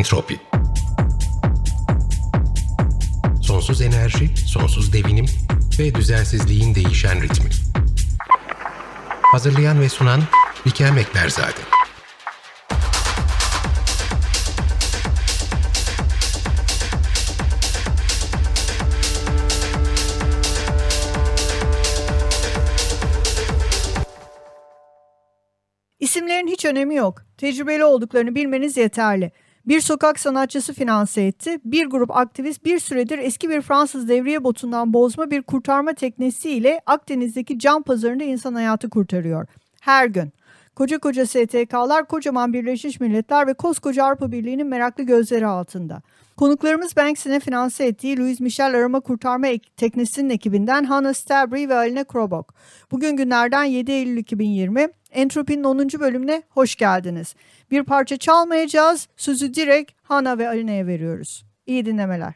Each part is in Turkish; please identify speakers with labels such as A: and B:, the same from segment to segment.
A: Entropi Sonsuz enerji, sonsuz devinim ve düzensizliğin değişen ritmi. Hazırlayan ve sunan Bikem Ekberzade.
B: İsimlerin hiç önemi yok. Tecrübeli olduklarını bilmeniz yeterli. Bir sokak sanatçısı finanse etti. Bir grup aktivist bir süredir eski bir Fransız devriye botundan bozma bir kurtarma teknesiyle Akdeniz'deki cam pazarında insan hayatı kurtarıyor. Her gün. Koca koca STK'lar, kocaman Birleşmiş Milletler ve koskoca Avrupa Birliği'nin meraklı gözleri altında. Konuklarımız Banksy'ne finanse ettiği Louis Michel Arama Kurtarma Teknesi'nin ekibinden Hannah Stabry ve Aline Krobok. Bugün günlerden 7 Eylül 2020. Entropi'nin 10. bölümüne hoş geldiniz. Bir parça çalmayacağız. Sözü direkt Hannah ve Aline'ye veriyoruz. İyi dinlemeler.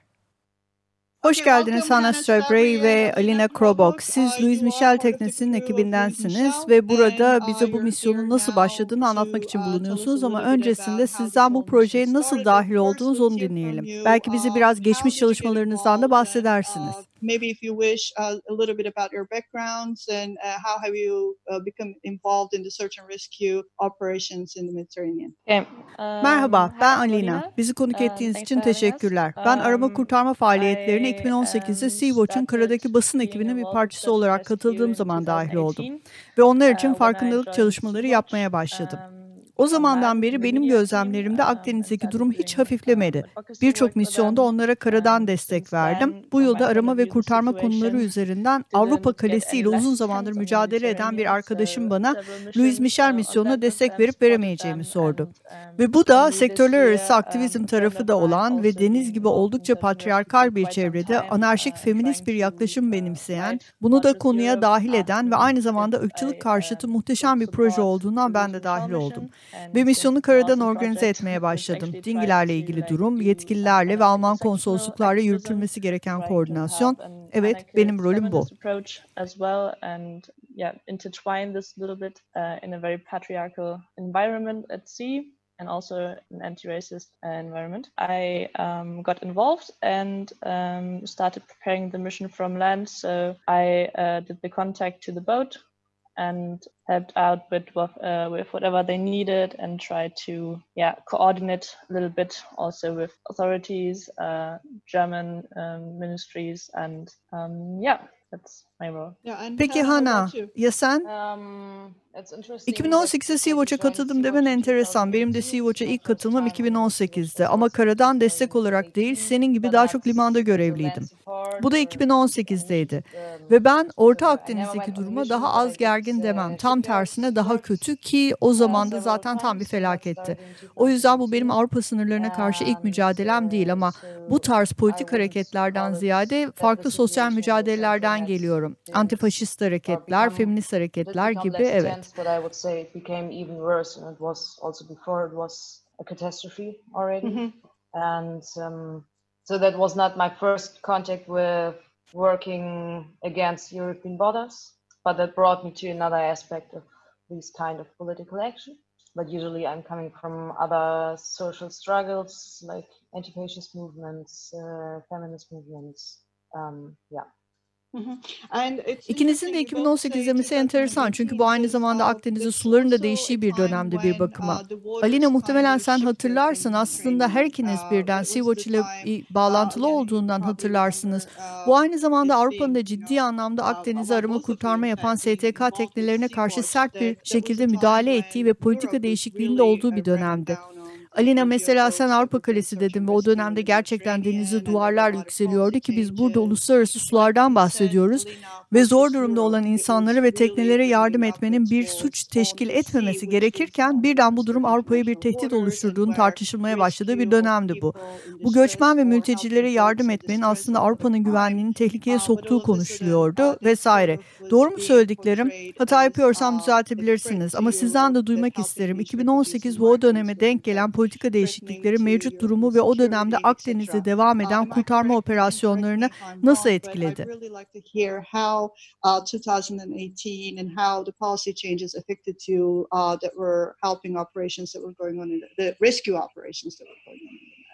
B: Hoş geldiniz Hannah Strawberry ve Alina Krobok. Siz Louis Michel teknesinin ekibindensiniz ve burada bize bu misyonun nasıl başladığını anlatmak için bulunuyorsunuz ama öncesinde sizden bu projeye nasıl dahil olduğunuz onu dinleyelim. Belki bize biraz geçmiş çalışmalarınızdan da bahsedersiniz
C: maybe if you wish, uh, a little bit about your backgrounds and uh, how have you uh, become involved in the search and rescue operations in the Mediterranean.
B: Okay. Merhaba, ben Alina. Bizi konuk ettiğiniz için teşekkürler. Ben arama kurtarma faaliyetlerine 2018'de Sea-Watch'un karadaki basın ekibinin bir parçası olarak katıldığım zaman dahil oldum. Ve onlar için farkındalık çalışmaları yapmaya başladım. O zamandan beri benim gözlemlerimde Akdeniz'deki durum hiç hafiflemedi. Birçok misyonda onlara karadan destek verdim. Bu yılda arama ve kurtarma konuları üzerinden Avrupa Kalesi ile uzun zamandır mücadele eden bir arkadaşım bana Louis Michel misyonuna destek verip veremeyeceğimi sordu. Ve bu da sektörler arası aktivizm tarafı da olan ve deniz gibi oldukça patriarkal bir çevrede anarşik feminist bir yaklaşım benimseyen, bunu da konuya dahil eden ve aynı zamanda ırkçılık karşıtı muhteşem bir proje olduğundan ben de dahil oldum. Ve misyonu karadan organize etmeye başladım. Dingilerle ilgili durum, yetkililerle ve Alman konsolosluklarla yürütülmesi gereken koordinasyon. Evet, benim rolüm bu. and also an anti-racist environment. I um, got involved and um, started preparing the mission from land. So I uh, did the contact to the boat, and helped out with uh, with whatever they needed and tried to yeah coordinate a little bit also with authorities, uh, German um, ministries, and um, yeah, that's Peki Hana, ya sen? Um, 2018'de Sea-Watch'a katıldım demen enteresan. Benim de Sea-Watch'a ilk katılmam 2018'de ama karadan destek olarak değil senin gibi daha çok limanda görevliydim. Bu da 2018'deydi. Ve ben Orta Akdeniz'deki duruma daha az gergin demem. Tam tersine daha kötü ki o zaman da zaten tam bir felaketti. O yüzden bu benim Avrupa sınırlarına karşı ilk mücadelem değil ama bu tarz politik hareketlerden ziyade farklı sosyal mücadelelerden geliyorum. Antifaşist hareketler, feminist hareketler gibi evet. But I would say it became even worse, and it was also before it was a catastrophe already. And um, so that was not my first contact with working against European borders, but that brought me to another aspect of these kind of political action. But usually I'm coming from other social struggles like anti-fascist movements, uh, feminist movements. Um, yeah. İkinizin de 2018 demesi enteresan çünkü bu aynı zamanda Akdeniz'in suların da değiştiği bir dönemde bir bakıma. Alina muhtemelen sen hatırlarsın aslında her ikiniz birden Sea-Watch ile bağlantılı olduğundan hatırlarsınız. Bu aynı zamanda Avrupa'nın da ciddi anlamda Akdeniz'e arama kurtarma yapan STK teknelerine karşı sert bir şekilde müdahale ettiği ve politika değişikliğinde olduğu bir dönemdi. Alina mesela sen Avrupa Kalesi dedin ve o dönemde gerçekten denize duvarlar yükseliyordu ki biz burada uluslararası sulardan bahsediyoruz ve zor durumda olan insanlara ve teknelere yardım etmenin bir suç teşkil etmemesi gerekirken birden bu durum Avrupa'ya bir tehdit oluşturduğunu tartışılmaya başladığı bir dönemdi bu. Bu göçmen ve mültecilere yardım etmenin aslında Avrupa'nın güvenliğini tehlikeye soktuğu konuşuluyordu vesaire. Doğru mu söylediklerim? Hata yapıyorsam düzeltebilirsiniz ama sizden de duymak isterim. 2018 bu o döneme denk gelen politika değişiklikleri mevcut durumu ve o dönemde Akdeniz'de devam eden kurtarma operasyonlarını nasıl etkiledi? 2018 and how the policy changes affected you uh, that were helping operations that were going on in the, rescue operations that.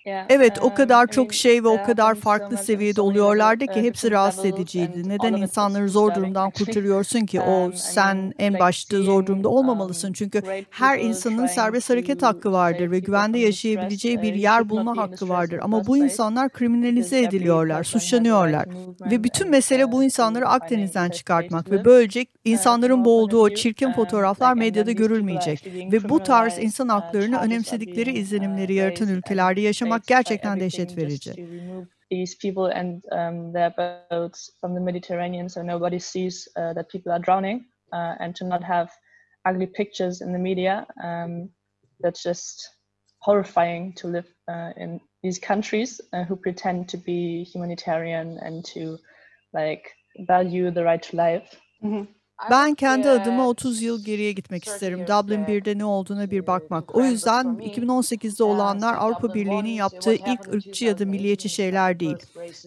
B: Evet o kadar çok şey ve o kadar farklı seviyede oluyorlardı ki hepsi rahatsız ediciydi. Neden insanları zor durumdan kurtarıyorsun ki? O sen en başta zor durumda olmamalısın. Çünkü her insanın serbest hareket hakkı vardır ve güvende yaşayabileceği bir yer bulma hakkı vardır. Ama bu insanlar kriminalize ediliyorlar, suçlanıyorlar. Ve bütün mesele bu insanları Akdeniz'den çıkartmak ve böylece insanların boğulduğu o çirkin fotoğraflar medyada görülmeyecek. Ve bu tarz insan haklarını önemsedikleri izlenimleri yaratan ülkelerde yaşamak olmak gerçekten dehşet verici.
D: These people and um, their boats from the Mediterranean, so nobody sees uh, that people are drowning, uh, and to not have ugly pictures in the media. Um, that's just horrifying to live uh, in these countries uh, who pretend to be humanitarian and to like value the right to life.
B: Mm-hmm. Ben kendi adıma 30 yıl geriye gitmek isterim. Dublin 1'de ne olduğuna bir bakmak. O yüzden 2018'de olanlar Avrupa Birliği'nin yaptığı ilk ırkçı ya da milliyetçi şeyler değil.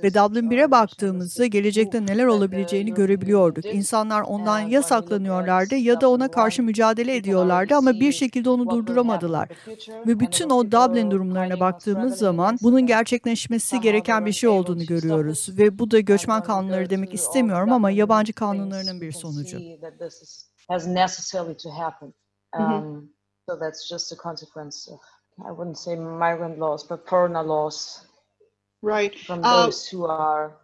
B: Ve Dublin 1'e baktığımızda gelecekte neler olabileceğini görebiliyorduk. İnsanlar ondan ya saklanıyorlardı ya da ona karşı mücadele ediyorlardı ama bir şekilde onu durduramadılar. Ve bütün o Dublin durumlarına baktığımız zaman bunun gerçekleşmesi gereken bir şey olduğunu görüyoruz. Ve bu da göçmen kanunları demek istemiyorum ama yabancı kanunlarının bir sonucu that this is, has necessarily to happen. Mm-hmm. Um, so that's just a consequence of, I wouldn't say migrant laws, but foreigner laws.
C: Right.
B: From uh, those who are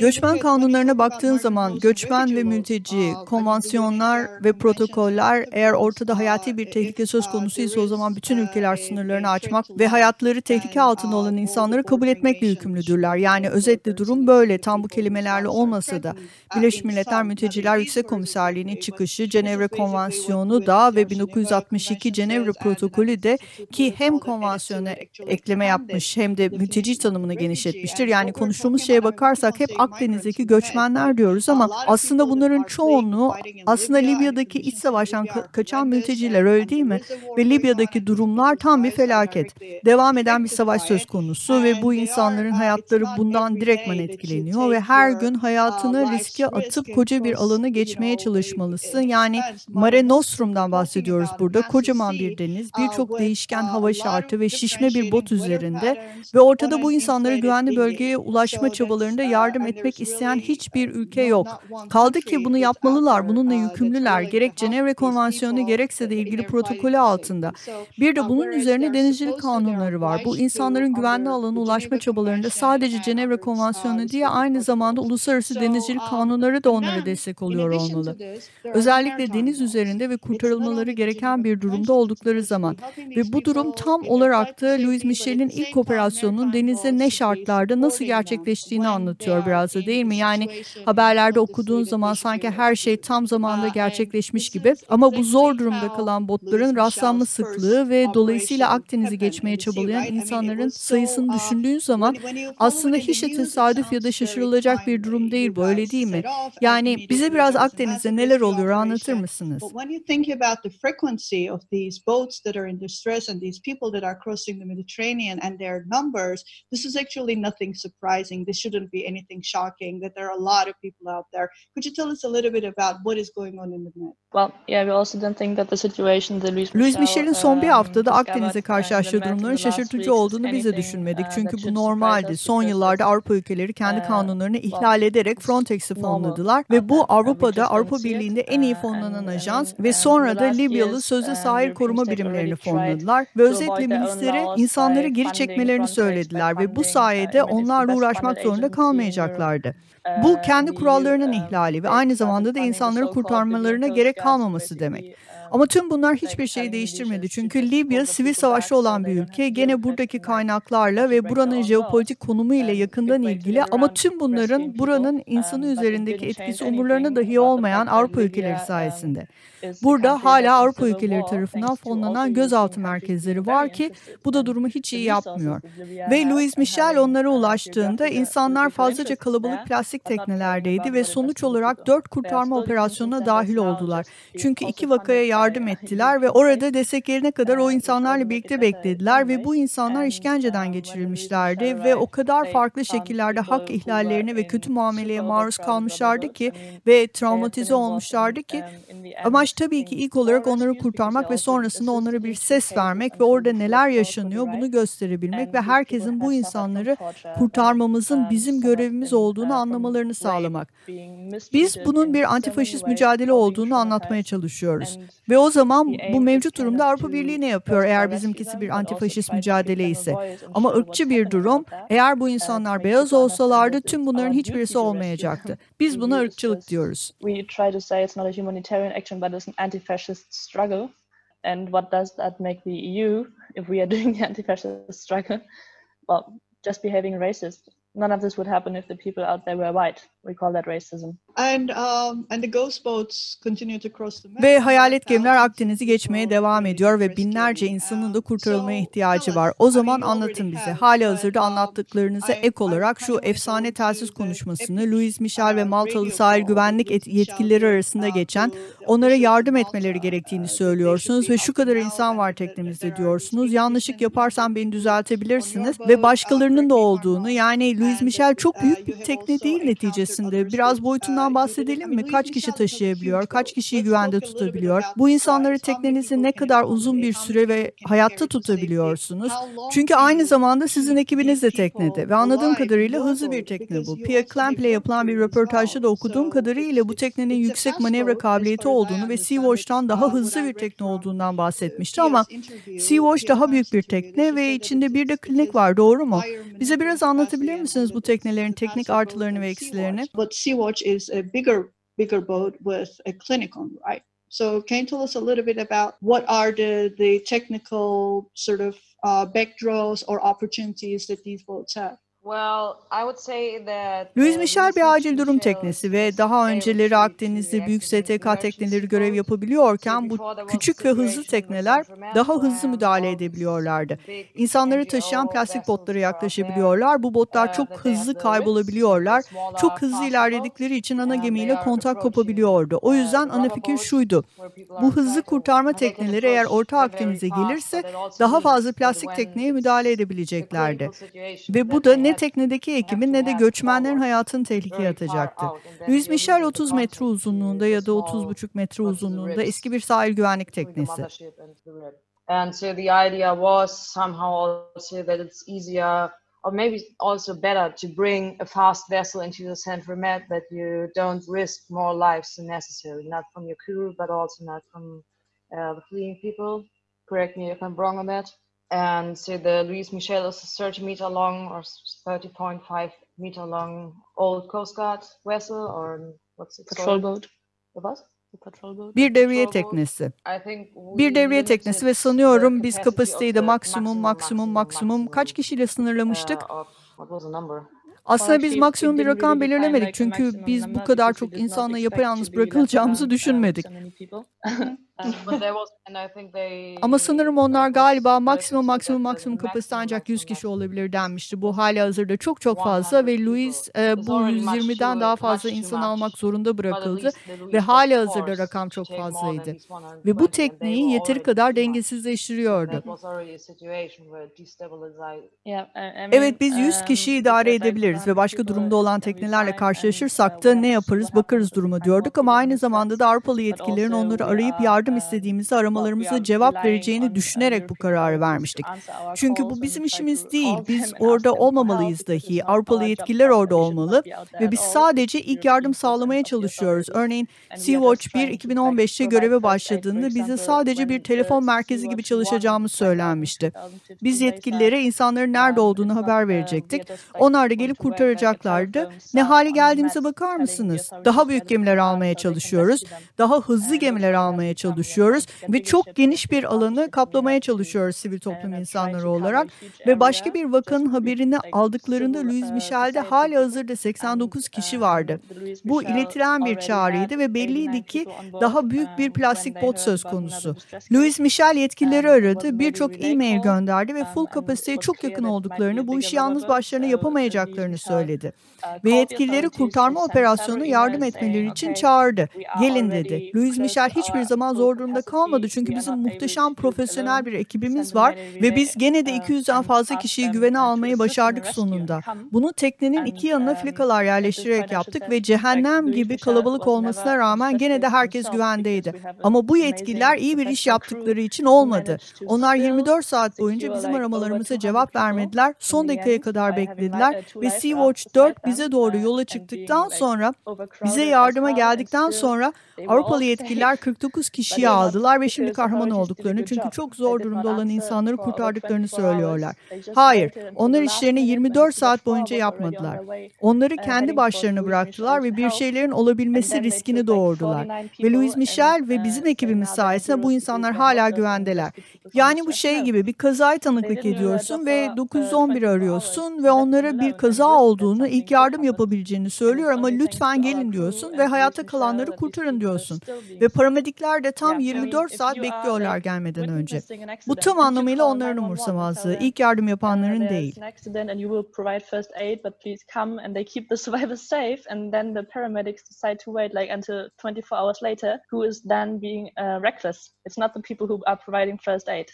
B: Göçmen kanunlarına baktığın zaman göçmen ve mülteci, uh, konvansiyonlar ve protokoller eğer ortada hayati bir tehlike söz uh, konusuysa o zaman bütün ülkeler sınırlarını açmak ve hayatları tehlike altında olan uh, insanları kabul etmekle yükümlüdürler. Yani özetle durum böyle tam bu kelimelerle olmasa da Birleşmiş Milletler Mülteciler Yüksek Komiserliği'nin çıkışı Cenevre Konvansiyonu da ve 1962 Cenevre Protokolü de ki hem konvansiyona ekleme yapmış hem de mülteci tanımını genişletmiştir. Yani konuştuğumuz şeye bakar bakarsak hep Akdeniz'deki göçmenler diyoruz ama aslında bunların çoğunluğu aslında Libya'daki iç savaştan ka- kaçan mülteciler öyle değil mi? Ve Libya'daki durumlar tam bir felaket. Devam eden bir savaş söz konusu ve bu insanların hayatları bundan direktmen etkileniyor ve her gün hayatını riske atıp koca bir alanı geçmeye çalışmalısın. Yani Mare Nostrum'dan bahsediyoruz burada. Kocaman bir deniz, birçok değişken hava şartı ve şişme bir bot üzerinde ve ortada bu insanları güvenli bölgeye ulaşma çabalarını konularında yardım etmek isteyen hiçbir ülke yok. Kaldı ki bunu yapmalılar, bununla yükümlüler. Gerek Cenevre Konvansiyonu gerekse de ilgili protokolü altında. Bir de bunun üzerine denizcilik kanunları var. Bu insanların güvenli alana ulaşma çabalarında sadece Cenevre Konvansiyonu diye aynı zamanda uluslararası denizcilik kanunları da onlara destek oluyor olmalı. Özellikle deniz üzerinde ve kurtarılmaları gereken bir durumda oldukları zaman. Ve bu durum tam olarak da Louis Michel'in ilk operasyonunun denize ne şartlarda nasıl gerçekleştiğini anlatıyor biraz da değil mi? Yani haberlerde okuduğun zaman sanki her şey tam zamanda gerçekleşmiş gibi ama bu zor durumda kalan botların rastlanma sıklığı ve dolayısıyla Akdeniz'i geçmeye çabalayan insanların sayısını düşündüğün zaman aslında hiç de tesadüf ya da şaşırılacak bir durum değil bu öyle değil mi? Yani bize biraz Akdeniz'de neler oluyor anlatır mısınız? Mediterranean and their numbers, this is actually nothing surprising. This shouldn't be anything shocking, that there are a lot of people out there. Could you tell us a little bit about what is going on in the Med?
D: Well, yeah, we also don't think that the situation that Louis,
B: Louis Michel'in son bir haftada Akdeniz'e karşılaştığı durumların şaşırtıcı olduğunu biz de düşünmedik. Uh, Çünkü bu normaldi. Son yıllarda Avrupa ülkeleri kendi uh, kanunlarını ihlal ederek Frontex'i fonladılar ve bu Avrupa'da Avrupa Birliği'nde en iyi uh, fonlanan ajans ve sonra da Libyalı sözde sahil koruma birimlerini fonladılar ve özetle milisleri insanları geri çekmelerini söylediler ve bu sayede onlarla uğraşmak zorunda kalmayacaklardı. Bu kendi kurallarının ihlali ve aynı zamanda da insanları kurtarmalarına gerek kalmaması demek. Ama tüm bunlar hiçbir şey değiştirmedi. Çünkü Libya sivil savaşta olan bir ülke. Gene buradaki kaynaklarla ve buranın jeopolitik konumu ile yakından ilgili ama tüm bunların buranın insanı üzerindeki etkisi umurlarına dahi olmayan Avrupa ülkeleri sayesinde. Burada hala Avrupa ülkeleri tarafından fonlanan gözaltı merkezleri var ki bu da durumu hiç iyi yapmıyor. Ve Louis Michel onlara ulaştığında insanlar fazlaca kalabalık plastik teknelerdeydi ve sonuç olarak dört kurtarma operasyonuna dahil oldular. Çünkü iki vakaya yardım ettiler ve orada desteklerine kadar o insanlarla birlikte beklediler ve bu insanlar işkenceden geçirilmişlerdi ve o kadar farklı şekillerde hak ihlallerine ve kötü muameleye maruz kalmışlardı ki ve travmatize olmuşlardı ki amaç tabii ki ilk olarak onları kurtarmak ve sonrasında onlara bir ses vermek ve orada neler yaşanıyor bunu gösterebilmek ve herkesin bu insanları kurtarmamızın bizim görevimiz olduğunu anlamalarını sağlamak. Biz bunun bir antifaşist mücadele olduğunu anlatmaya çalışıyoruz. Ve o zaman bu mevcut durumda Avrupa Birliği ne yapıyor eğer bizimkisi bir antifaşist mücadele ise? Ama ırkçı bir durum eğer bu insanlar beyaz olsalardı tüm bunların hiçbirisi olmayacaktı. Biz buna ırkçılık diyoruz.
D: And what does that make the EU if we are doing the anti-fascist struggle? Well, just behaving racist. None of this would happen if the people out there were white. We call that racism.
C: And, um, and the ghost boats continue to cross the
B: Ve hayalet gemiler Akdeniz'i geçmeye devam ediyor ve binlerce insanın da kurtarılmaya ihtiyacı var. O zaman anlatın bize. Hali hazırda anlattıklarınıza ek olarak şu efsane telsiz konuşmasını Louis Michel ve Maltalı sahil güvenlik yetkilileri arasında geçen onlara yardım etmeleri gerektiğini söylüyorsunuz ve şu kadar insan var teknemizde diyorsunuz. Yanlışlık yaparsam beni düzeltebilirsiniz ve başkalarının da olduğunu yani Louis Michel çok büyük bir tekne değil neticesinde. Biraz boyutundan bahsedelim mi? Kaç kişi taşıyabiliyor? Kaç kişiyi güvende tutabiliyor? Bu insanları teknenizi ne kadar uzun bir süre ve hayatta tutabiliyorsunuz? Çünkü aynı zamanda sizin ekibiniz de teknede ve anladığım kadarıyla hızlı bir tekne bu. Pierre Clamp ile yapılan bir röportajda da okuduğum kadarıyla bu teknenin yüksek manevra kabiliyeti olduğunu ve Sea-Watch'tan daha hızlı bir tekne olduğundan bahsetmişti ama Sea-Watch daha büyük bir tekne ve içinde bir de klinik var doğru mu? Bize biraz anlatabilir misiniz bu teknelerin teknik artılarını ve eksilerini?
C: But Sea-Watch is a bigger bigger boat with a clinic on, right? So can you tell us a little bit about what are the the technical sort of uh, backdraws or opportunities that these boats have?
B: Louis Michel bir acil durum teknesi ve daha önceleri Akdeniz'de büyük STK tekneleri görev yapabiliyorken bu küçük ve hızlı tekneler daha hızlı müdahale edebiliyorlardı. İnsanları taşıyan plastik botlara yaklaşabiliyorlar. Bu botlar çok hızlı kaybolabiliyorlar. Çok hızlı ilerledikleri için ana gemiyle kontak kopabiliyordu. O yüzden ana fikir şuydu. Bu hızlı kurtarma tekneleri eğer Orta Akdeniz'e gelirse daha fazla plastik tekneye müdahale edebileceklerdi. Ve bu da ne teknedeki ekibin ne de göçmenlerin hayatını tehlikeye atacaktı. Louis Michel 30 metre uzunluğunda ya da 30,5 metre uzunluğunda eski bir sahil güvenlik teknesi. And so the idea was somehow also that it's easier or maybe also better to bring a fast vessel into the Central Med that you don't risk more lives than necessary, not from your crew, but also not from uh, the fleeing people. Correct me if I'm wrong on that. And so the Louis Michel is a 30 meter long or 30.5 meter long old Coast Guard vessel or what's it
D: Patrol boat.
B: The what? Bir devriye teknesi. Bir devriye teknesi ve sanıyorum biz kapasiteyi de maksimum maksimum maksimum kaç kişiyle sınırlamıştık? Aslında biz maksimum bir rakam belirlemedik çünkü biz bu kadar çok insanla yapayalnız bırakılacağımızı düşünmedik. Ama sanırım onlar galiba maksimum maksimum maksimum kapasite ancak 100 kişi olabilir denmişti. Bu hali hazırda çok çok fazla ve Louis e, bu 120'den daha fazla insan almak zorunda bırakıldı ve hali hazırda rakam çok fazlaydı. Ve bu tekneyi yeteri kadar dengesizleştiriyordu. Evet biz 100 kişi idare edebiliriz ve başka durumda olan teknelerle karşılaşırsak da ne yaparız bakarız duruma diyorduk ama aynı zamanda da Avrupalı yetkililerin onları arayıp yardım yardım istediğimizde aramalarımıza cevap vereceğini düşünerek bu kararı vermiştik. Çünkü bu bizim işimiz değil. Biz orada olmamalıyız dahi. Avrupalı yetkililer orada olmalı ve biz sadece ilk yardım sağlamaya çalışıyoruz. Örneğin Sea-Watch 1 2015'te göreve başladığında bize sadece bir telefon merkezi gibi çalışacağımız söylenmişti. Biz yetkililere insanların nerede olduğunu haber verecektik. Onlar da gelip kurtaracaklardı. Ne hale geldiğimize bakar mısınız? Daha büyük gemiler almaya çalışıyoruz. Daha hızlı gemiler almaya çalışıyoruz çalışıyoruz ve çok geniş bir alanı kaplamaya çalışıyoruz sivil toplum insanları olarak ve başka bir vakanın haberini aldıklarında Louis Michel'de hali hazırda 89 kişi vardı. Bu iletilen bir çağrıydı ve belliydi ki daha büyük bir plastik bot söz konusu. Louis Michel yetkilileri aradı, birçok e-mail gönderdi ve full kapasiteye çok yakın olduklarını, bu işi yalnız başlarına yapamayacaklarını söyledi. Ve yetkilileri kurtarma operasyonu yardım etmeleri için çağırdı. Gelin dedi. Louis Michel hiçbir zaman zor zor durumda kalmadı. Çünkü bizim muhteşem profesyonel bir ekibimiz var ve biz gene de 200'den fazla kişiyi güvene almayı başardık sonunda. Bunu teknenin iki yanına flikalar yerleştirerek yaptık ve cehennem gibi kalabalık olmasına rağmen gene de herkes güvendeydi. Ama bu yetkililer iyi bir iş yaptıkları için olmadı. Onlar 24 saat boyunca bizim aramalarımıza cevap vermediler. Son dakikaya kadar beklediler ve Sea-Watch 4 bize doğru yola çıktıktan sonra bize yardıma geldikten sonra Avrupalı yetkililer 49 kişiyi aldılar ve şimdi kahraman olduklarını çünkü çok zor durumda olan insanları kurtardıklarını söylüyorlar. Hayır, onlar işlerini 24 saat boyunca yapmadılar. Onları kendi başlarına bıraktılar ve bir şeylerin olabilmesi riskini doğurdular. Ve Louis Michel ve bizim ekibimiz sayesinde bu insanlar hala güvendeler. Yani bu şey gibi bir kazayı tanıklık ediyorsun ve 911 arıyorsun ve onlara bir kaza olduğunu, ilk yardım yapabileceğini söylüyor ama lütfen gelin diyorsun ve hayatta kalanları kurtarın diyorsun. Ve paramedikler de tam 24 saat bekliyorlar gelmeden önce. Bu tam anlamıyla onların umursamazlığı, ilk yardım yapanların değil. Aid.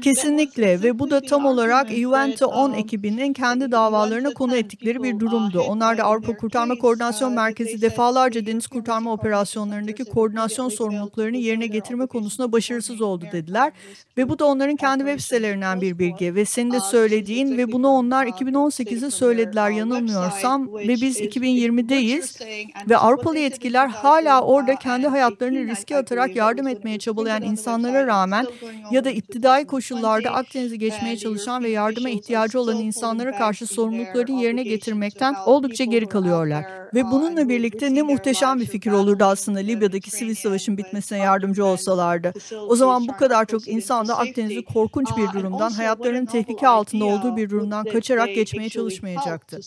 B: Kesinlikle ve bu da tam olarak Juventus 10 um, ekibinin kendi davalarına konu ettikleri bir durumdu. Onlar da Avrupa Kurtarma Koordinasyon uh, Merkezi defalarca deniz kurtarma operasyonlarındaki koordinasyon sorumluluklarını yerine getirme konusunda başarısız oldu dediler. Ve bu da onların kendi web sitelerinden bir bilgi ve senin de uh, söylediğin ve bunu onlar 2018'de uh, söylediler yanılmıyorsam ve biz 2020'deyiz ve Avrupalı yetkililer hala orada kendi hayatlarını riske atarak yardım etmeye çabalayan insanlara rağmen ya da iptidai koşullarda Akdeniz'i geçmeye çalışan ve yardıma ihtiyacı olan insanlara karşı sorumluluklarını yerine getirmekten oldukça geri kalıyorlar. Ve bununla birlikte ne muhteşem bir fikir olurdu aslında Libya'daki sivil savaşın bitmesine yardımcı olsalardı. O zaman bu kadar çok insan da Akdeniz'i korkunç bir durumdan, hayatlarının tehlike altında olduğu bir durumdan kaçarak geçmeye çalışmayacaktı.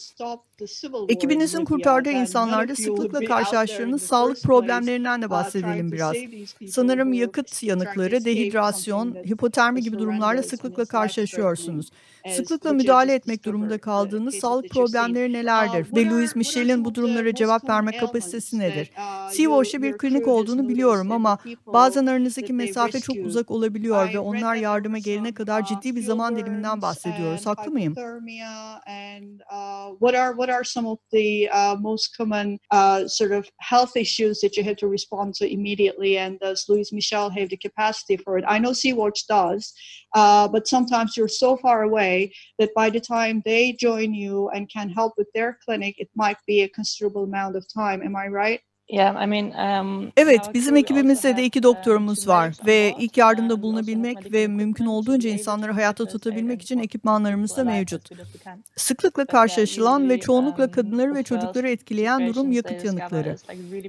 B: Ekibinizin kurtardığı insanlarda sıklıkla karşılaştığınız sağlık problemlerinden de bahsedelim biraz. Sanırım yakıt yanıkları, dehidrasyon, hipotermi gibi durumlarla sıklıkla karşılaşıyorsunuz. Sıklıkla müdahale etmek durumunda kaldığınız sağlık problemleri nelerdir? Ve Louis Michel'in bu durumlara cevap verme kapasitesi nedir? Sea bir klinik olduğunu biliyorum ama bazen aranızdaki mesafe çok uzak olabiliyor ve onlar yardıma gelene kadar ciddi bir zaman diliminden bahsediyoruz. Haklı mıyım? what are some of the uh, most common uh, sort of health issues that you have to respond to immediately? And does Louis Michel have the capacity for it? I know Sea-Watch does, uh, but sometimes you're so far away that by the time they join you and can help with their clinic, it might be a considerable amount of time. Am I right? Um, evet, bizim ekibimizde de iki uh, doktorumuz var ve ilk yardımda bulunabilmek ve mümkün olduğunca insanları hayatta tutabilmek için ekipmanlarımız da mevcut. Sıklıkla karşılaşılan ve çoğunlukla um, kadınları ve çocukları etkileyen durum yakıt yanıkları.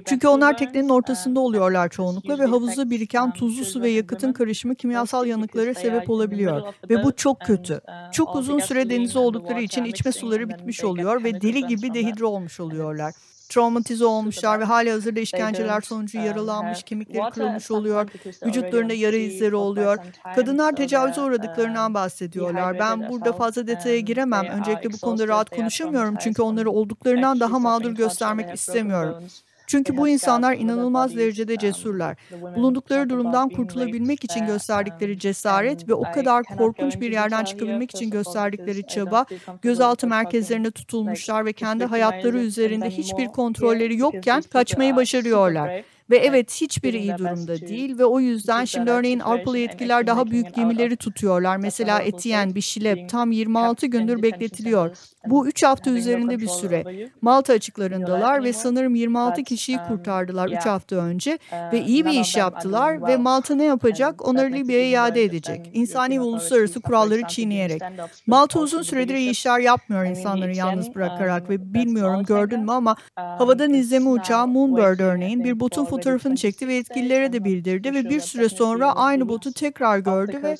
B: Çünkü onlar teknenin ortasında uh, oluyorlar çoğunlukla ve havuzda biriken um, tuzlu su ve yakıtın karışımı kimyasal yanıklara sebep olabiliyor. Ve bu çok kötü. Uh, çok uzun süre denizde oldukları için içme suları bitmiş oluyor ve deli gibi dehidre olmuş oluyorlar travmatize olmuşlar ve hali hazırda işkenceler sonucu yaralanmış, kemikleri kırılmış oluyor, vücutlarında yara izleri oluyor. Kadınlar tecavüze uğradıklarından bahsediyorlar. Ben burada fazla detaya giremem. Öncelikle bu konuda rahat konuşamıyorum çünkü onları olduklarından daha mağdur göstermek istemiyorum. Çünkü bu insanlar inanılmaz derecede cesurlar. Bulundukları durumdan kurtulabilmek için gösterdikleri cesaret ve o kadar korkunç bir yerden çıkabilmek için gösterdikleri çaba, gözaltı merkezlerinde tutulmuşlar ve kendi hayatları üzerinde hiçbir kontrolleri yokken kaçmayı başarıyorlar. Ve evet hiçbiri iyi durumda değil ve o yüzden şimdi örneğin Avrupalı yetkililer daha büyük gemileri tutuyorlar. Mesela Etienne, Bişilep tam 26 gündür bekletiliyor. Bu 3 hafta üzerinde bir süre. Malta açıklarındalar ve sanırım 26 kişiyi kurtardılar 3 hafta önce ve iyi bir iş yaptılar ve Malta ne yapacak? Onları Libya'ya iade edecek. İnsani ve uluslararası kuralları çiğneyerek. Malta uzun süredir iyi işler yapmıyor insanları yalnız bırakarak ve bilmiyorum gördün mü ama havadan izleme uçağı Moonbird örneğin bir botun fotoğrafını çekti ve yetkililere de bildirdi ve bir süre sonra aynı botu tekrar gördü ve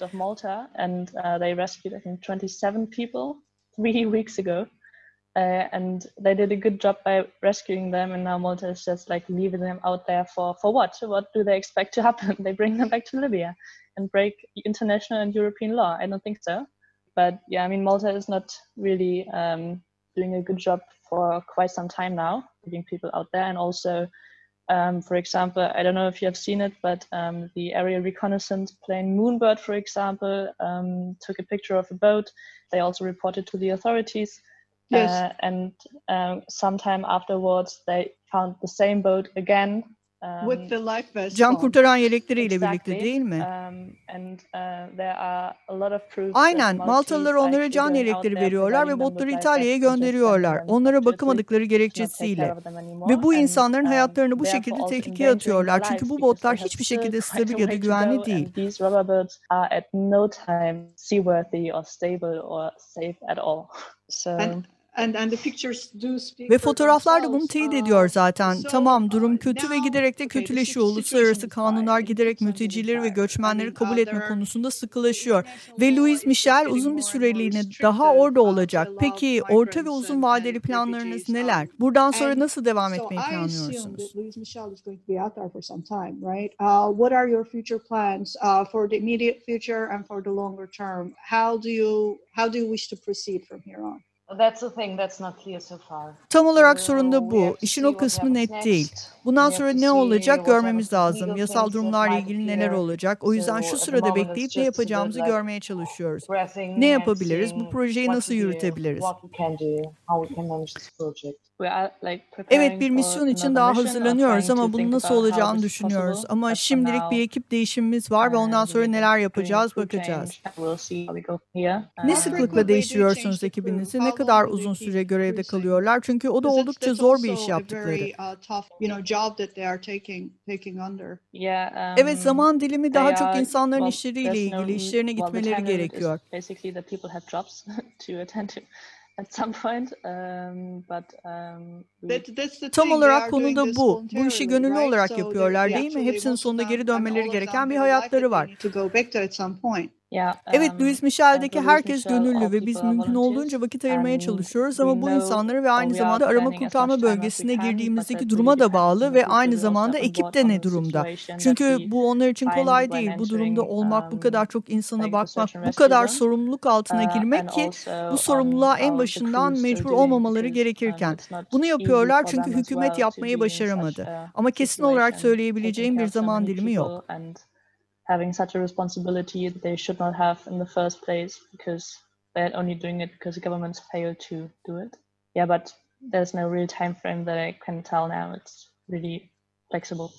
B: three weeks ago. Uh, and they did a good job by rescuing them and now malta is just like leaving them out there for for what what do they expect to happen they bring them back to libya and break international and european law i don't think so but yeah i mean malta is not really um, doing a good job for quite some time now leaving people out there and also
D: Um, for example, I don't know if you have seen it, but um, the aerial reconnaissance plane Moonbird, for example, um, took a picture of a boat. They also reported to the authorities. Yes. Uh, and um, sometime afterwards, they found the same boat again
C: With the life vest
B: Can kurtaran yelekleriyle birlikte değil mi?
D: and, uh,
B: Aynen. Maltalılar onlara can yelekleri veriyorlar ve botları İtalya'ya gönderiyorlar. Onlara bakamadıkları gerekçesiyle. Ve bu insanların hayatlarını bu şekilde tehlikeye atıyorlar. Çünkü bu botlar hiçbir şekilde stabil ya da güvenli değil.
C: So, And,
B: ve fotoğraflar da bunu teyit ediyor zaten. Tamam durum kötü ve giderek de kötüleşiyor. Uluslararası kanunlar giderek mültecileri ve göçmenleri kabul etme konusunda sıkılaşıyor. Ve Louis Michel uzun bir süreliğine daha orada olacak. Peki orta ve uzun vadeli planlarınız neler? Buradan sonra nasıl devam etmeyi planlıyorsunuz?
C: What are your future plans for the immediate future and for the longer term? How do you how do you wish to proceed from here on?
B: Tam olarak sorun da bu. İşin o kısmı net değil. Bundan sonra ne olacak görmemiz lazım. Yasal durumlarla ilgili neler olacak. O yüzden şu sırada bekleyip ne yapacağımızı görmeye çalışıyoruz. Ne yapabiliriz? Bu projeyi nasıl yürütebiliriz? Evet bir misyon için daha hazırlanıyoruz ama bunun nasıl olacağını düşünüyoruz. Ama şimdilik bir ekip değişimimiz var ve ondan sonra neler yapacağız bakacağız. Ne sıklıkla değiştiriyorsunuz ekibinizi? Ne kadar uzun süre görevde kalıyorlar? Çünkü o da oldukça zor bir iş yaptıkları. Evet zaman dilimi daha çok insanların işleriyle ilgili, işlerine gitmeleri gerekiyor.
D: at some point. Um, but, um,
B: we... Tam olarak konu da bu. Bu işi gönüllü olarak yapıyorlar değil mi? Hepsinin sonunda geri dönmeleri gereken bir hayatları var. Evet, Louis Michel'deki herkes gönüllü ve biz mümkün olduğunca vakit ayırmaya çalışıyoruz ama bu insanları ve aynı zamanda arama kurtarma bölgesine girdiğimizdeki duruma da bağlı ve aynı zamanda ekip de ne durumda. Çünkü bu onlar için kolay değil. Bu durumda olmak, bu kadar çok insana bakmak, bu kadar sorumluluk altına girmek ki bu sorumluluğa en başından mecbur olmamaları gerekirken. Bunu yapıyorlar çünkü hükümet yapmayı başaramadı. Ama kesin olarak söyleyebileceğim bir zaman dilimi yok.
D: Having such a responsibility that they should not have in the first place because they're only doing it because the governments failed to do it. Yeah, but there's no real time frame that I can tell now. It's really flexible.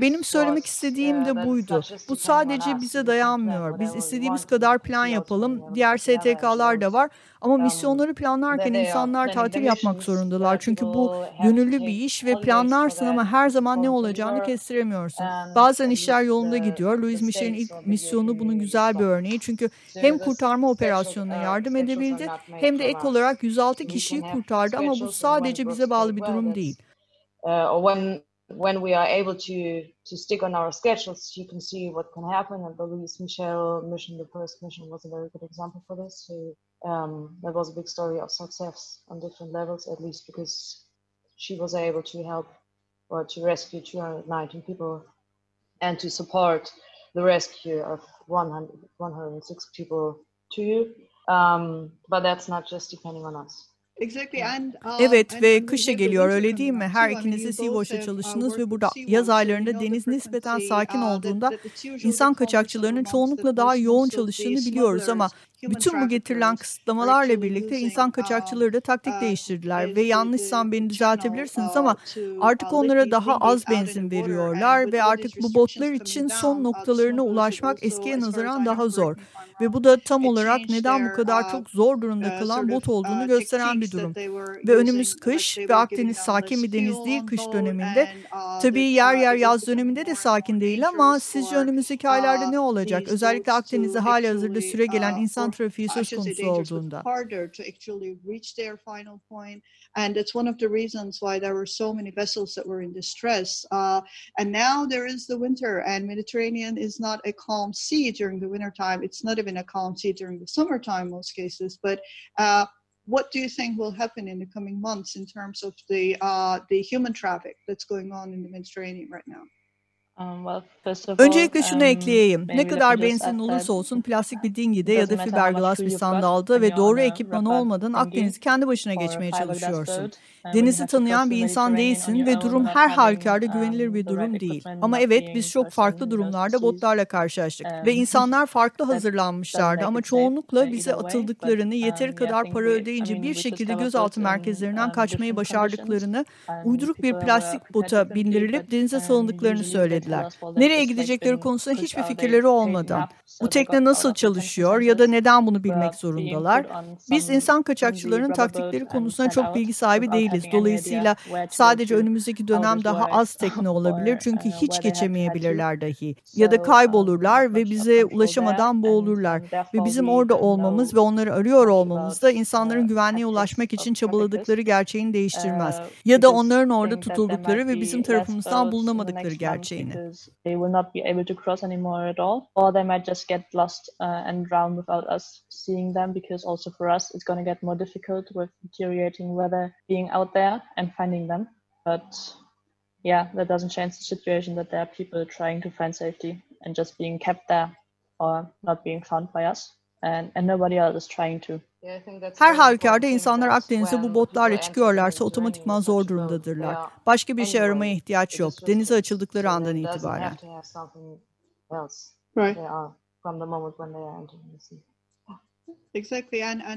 B: Benim söylemek istediğim de buydu. Bu sadece bize dayanmıyor. Biz istediğimiz kadar plan yapalım. Diğer STK'lar da var. Ama um, misyonları planlarken insanlar tatil yapmak zorundalar. Çünkü bu gönüllü bir iş ve planlarsın ama her zaman ne olacağını kestiremiyorsun. Bazen işler yolunda gidiyor. Louis Michel'in ilk misyonu bunun güzel bir örneği. Çünkü hem kurtarma operasyonuna yardım edebildi hem de ek olarak 106 kişiyi kurtardı ama bu sadece bize bağlı bir durum değil.
E: Uh, when we are able to to stick on our schedules, you can see what can happen. And the Louise Michel mission, the first mission, was a very good example for this. So um, that was a big story of success on different levels, at least because she was able to help or to rescue 219 people and to support the rescue of 100, 106 people too. Um, but that's not just depending on us.
B: Uh, evet ve kışa geliyor öyle değil mi? Her ikiniz de uh, çalıştınız ve burada yaz aylarında deniz nispeten sakin uh, olduğunda insan kaçakçılarının çoğunlukla daha yoğun çalıştığını biliyoruz ama bütün bu getirilen kısıtlamalarla birlikte insan kaçakçıları da taktik değiştirdiler ve yanlışsam beni düzeltebilirsiniz ama artık onlara daha az benzin veriyorlar ve artık bu botlar için son noktalarına ulaşmak eskiye nazaran daha zor. Ve bu da tam olarak neden bu kadar çok zor durumda kalan bot olduğunu gösteren bir durum. Ve önümüz kış ve Akdeniz sakin bir deniz değil kış döneminde. Tabii yer yer yaz döneminde de sakin değil ama sizce önümüzdeki aylarda ne olacak? Özellikle Akdeniz'e hali hazırda süre gelen insan trafiği söz konusu olduğunda.
C: And it's one of the reasons why there were so many vessels that were in distress. Uh, and now there is the winter, and Mediterranean is not a calm sea during the winter time. It's not even a calm sea during the summertime, most cases. But uh, what do you think will happen in the coming months in terms of the uh, the human traffic that's going on in the Mediterranean right now?
D: Um,
B: Öncelikle şunu um, ekleyeyim. Ne kadar benzin olursa olsun plastik bir dingide ya da fiberglass bir sandalda ve doğru ekipman olmadan Akdeniz'i kendi başına geçmeye çalışıyorsun. Denizi tanıyan bir insan değilsin ve durum her halükarda güvenilir bir durum değil. Ama evet biz çok farklı durumlarda botlarla karşılaştık ve insanlar farklı hazırlanmışlardı ama çoğunlukla bize atıldıklarını yeteri kadar para ödeyince bir şekilde gözaltı merkezlerinden kaçmayı başardıklarını, uyduruk bir plastik bota bindirilip denize salındıklarını söylediler. Nereye gidecekleri konusunda hiçbir fikirleri olmadan. Bu tekne nasıl çalışıyor ya da neden bunu bilmek zorundalar? Biz insan kaçakçılarının taktikleri konusunda çok bilgi sahibi değiliz değiliz. Dolayısıyla sadece önümüzdeki dönem daha az tekne olabilir çünkü hiç geçemeyebilirler dahi. Ya da kaybolurlar ve bize ulaşamadan boğulurlar. Ve bizim orada olmamız ve onları arıyor olmamız da insanların güvenliğe ulaşmak için çabaladıkları gerçeğini değiştirmez. Ya da onların orada tutuldukları ve bizim tarafımızdan bulunamadıkları gerçeğini. Or they might just get lost uh, and drown without us seeing them because also for us it's going to get more difficult with deteriorating weather being out there and finding them. But yeah, that doesn't change the situation that there are people trying to find safety and just being kept there or not being found by us. And, and nobody else is trying to. Her halükarda insanlar Akdeniz'e bu botlarla çıkıyorlarsa otomatikman zor durumdadırlar. Başka bir şey aramaya ihtiyaç yok. Denize açıldıkları andan itibaren.
C: Right.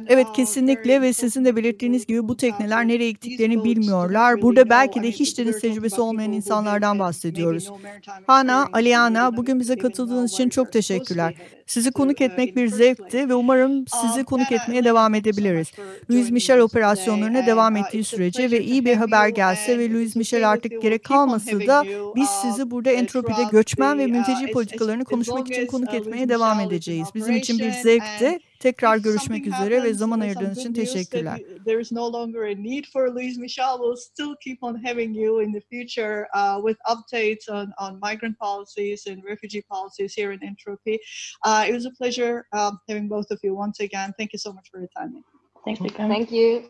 B: Evet kesinlikle ve sizin de belirttiğiniz gibi bu tekneler nereye gittiklerini bilmiyorlar. Burada belki de hiç deniz tecrübesi olmayan insanlardan bahsediyoruz. Hana, Aliana bugün bize katıldığınız için çok teşekkürler. Sizi konuk etmek bir zevkti ve umarım sizi konuk etmeye devam edebiliriz. Louis Michel operasyonlarına devam ettiği sürece ve iyi bir haber gelse ve Louis Michel artık gerek kalmasa da biz sizi burada entropide göçmen ve mülteci politikalarını konuşmak için konuk etmeye devam edeceğiz. Bizim için bir zevkti. Tekrar görüşmek üzere ve zaman ayırdığınız için teşekkürler.
C: There is no longer a need for Louise Michel. We'll still keep on having you in the future uh, with updates on, on migrant policies and refugee policies here in Entropy. Uh, it was a pleasure um, having both of you once again. Thank you so much for your time.
D: Thank you.
E: Thank you.